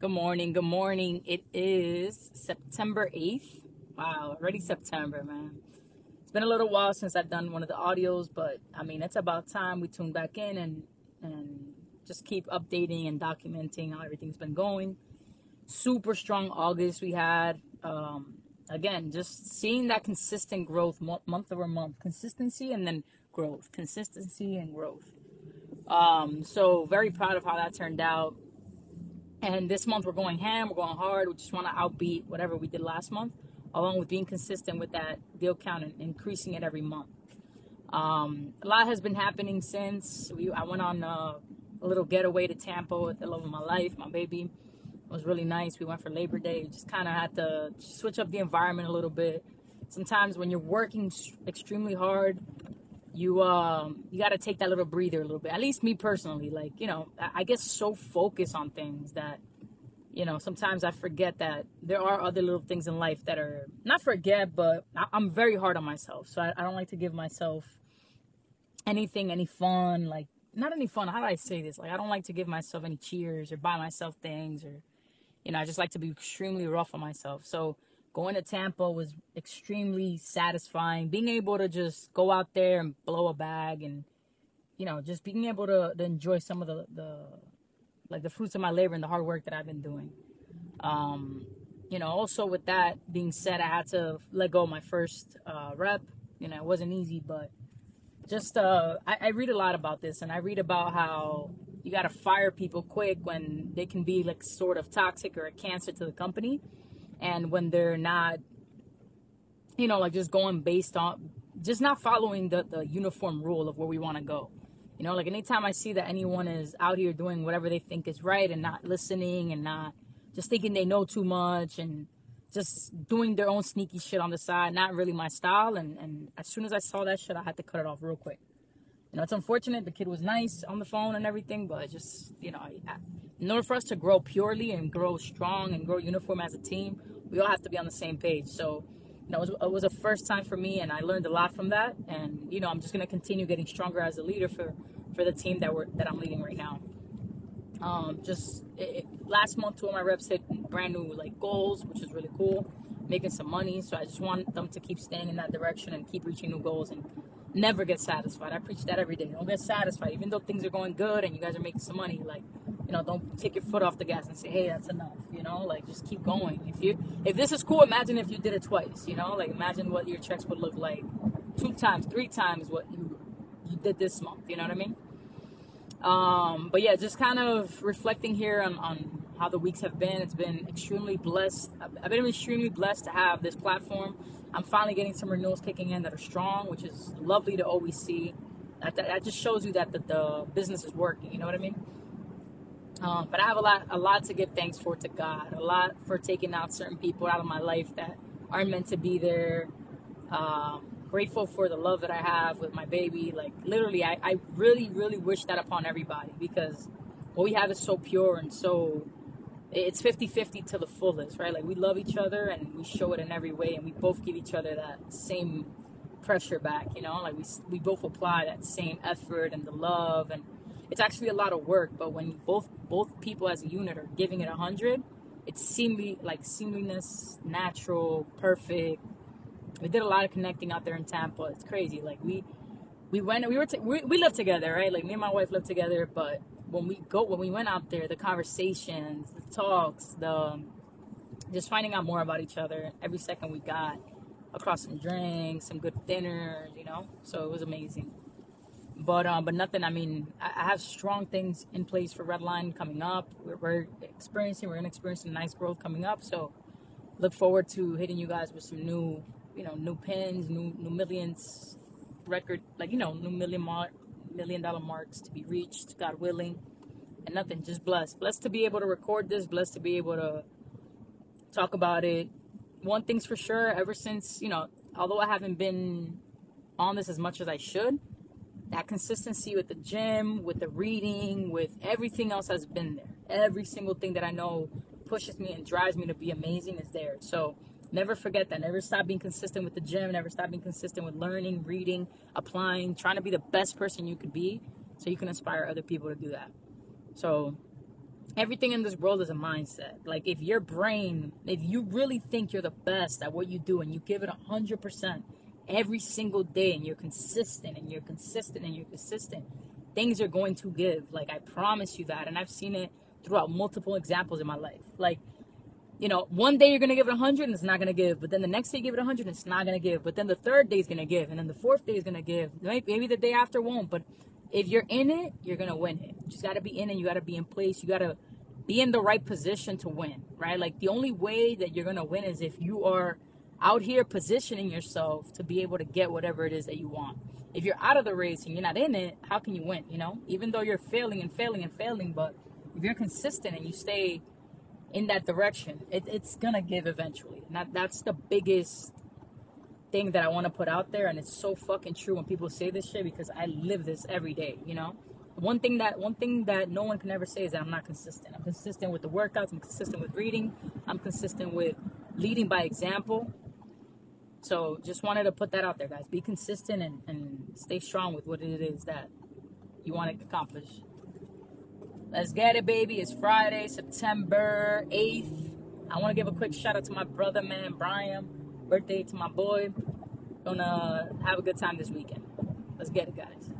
Good morning. Good morning. It is September 8th. Wow, already September, man. It's been a little while since I've done one of the audios, but I mean, it's about time we tune back in and and just keep updating and documenting how everything's been going. Super strong August we had. Um, again, just seeing that consistent growth month over month, consistency and then growth, consistency and growth. Um, so very proud of how that turned out. And this month we're going ham, we're going hard. We just want to outbeat whatever we did last month, along with being consistent with that deal count and increasing it every month. Um, a lot has been happening since we. I went on uh, a little getaway to Tampa with the love of my life, my baby. It was really nice. We went for Labor Day. Just kind of had to switch up the environment a little bit. Sometimes when you're working extremely hard, you um you got to take that little breather a little bit. At least me personally, like you know, I, get so focused on things that you know sometimes I forget that there are other little things in life that are not forget, but I, am very hard on myself. So I, I don't like to give myself anything, any fun, like not any fun. How do I say this? Like I don't like to give myself any cheers or buy myself things or you know I just like to be extremely rough on myself. So going to Tampa was extremely satisfying. Being able to just go out there and blow a bag and, you know, just being able to, to enjoy some of the, the, like the fruits of my labor and the hard work that I've been doing. Um, you know, also with that being said, I had to let go of my first uh, rep. You know, it wasn't easy, but just uh, I, I read a lot about this, and I read about how you got to fire people quick when they can be like sort of toxic or a cancer to the company and when they're not you know like just going based on just not following the, the uniform rule of where we want to go. You know like anytime i see that anyone is out here doing whatever they think is right and not listening and not just thinking they know too much and just doing their own sneaky shit on the side not really my style. And, and as soon as i saw that shit i had to cut it off real quick you know it's unfortunate the kid was nice on the phone and everything but just you know in order for us to grow purely and grow strong and grow uniform as a team we all have to be on the same page. So, you know, it was, it was a first time for me, and I learned a lot from that. And you know, I'm just gonna continue getting stronger as a leader for for the team that we're that I'm leading right now. Um, just it, last month, two of my reps hit brand new like goals, which is really cool. Making some money, so I just want them to keep staying in that direction and keep reaching new goals and never get satisfied. I preach that every day. Don't get satisfied, even though things are going good and you guys are making some money. Like you know, don't take your foot off the gas and say, hey, that's enough. You know, like just keep going. If you if this is cool, imagine if you did it twice. You know, like imagine what your checks would look like two times, three times what you you did this month. You know what I mean? Um, but yeah, just kind of reflecting here on, on how the weeks have been. It's been extremely blessed. I've been extremely blessed to have this platform. I'm finally getting some renewals kicking in that are strong, which is lovely to always see. That, that, that just shows you that the, the business is working. You know what I mean? Um, but I have a lot, a lot to give thanks for to God. A lot for taking out certain people out of my life that aren't meant to be there. Um, grateful for the love that I have with my baby. Like literally, I, I really, really wish that upon everybody because what we have is so pure and so it's 50-50 to the fullest, right? Like we love each other and we show it in every way, and we both give each other that same pressure back. You know, like we we both apply that same effort and the love and it's actually a lot of work but when both both people as a unit are giving it a hundred it's seemly like seamliness natural perfect we did a lot of connecting out there in tampa it's crazy like we we went we were t- we, we lived together right like me and my wife lived together but when we go when we went out there the conversations the talks the just finding out more about each other every second we got across some drinks some good dinners you know so it was amazing but um, but nothing. I mean, I, have strong things in place for Redline coming up. We're, we're experiencing, we're gonna experience some nice growth coming up. So look forward to hitting you guys with some new, you know, new pins, new new millions, record like you know, new million mark, million dollar marks to be reached, God willing, and nothing. Just blessed, blessed to be able to record this, blessed to be able to talk about it. One thing's for sure, ever since you know, although I haven't been on this as much as I should that consistency with the gym, with the reading, with everything else has been there. Every single thing that I know pushes me and drives me to be amazing is there. So never forget that. Never stop being consistent with the gym. Never stop being consistent with learning, reading, applying, trying to be the best person you could be so you can inspire other people to do that. So everything in this world is a mindset. Like if your brain, if you really think you're the best at what you do and you give it a hundred percent every single day and you're consistent and you're consistent and you're consistent, things are going to give. Like I promise you that. And I've seen it throughout multiple examples in my life. Like, you know, one day you're gonna give it a hundred and it's not gonna give, but then the next day you give it a hundred and it's not gonna give, but then the third day is gonna give, and then the fourth day is gonna give. Maybe the day after won't, but if you're in it, you're gonna win it. You just gotta be in it. You gotta be in place. You gotta be in the right position to win, right? Like the only way that you're gonna win is if you are out here positioning yourself to be able to get whatever it is that you want. If you're out of the race and you're not in it, how can you win? You know, even though you're failing and failing and failing, but if you're consistent and you stay in that direction, it, it's gonna give eventually. That, that's the biggest thing that I want to put out there, and it's so fucking true when people say this shit because I live this every day. You know, one thing that one thing that no one can ever say is that I'm not consistent. I'm consistent with the workouts. I'm consistent with reading. I'm consistent with leading by example. So just wanted to put that out there, guys. Be consistent and, and stay strong with what it is that you want to accomplish. Let's get it, baby. It's Friday, September 8th. I want to give a quick shout out to my brother, man, Brian. Birthday to my boy. Gonna have a good time this weekend. Let's get it, guys.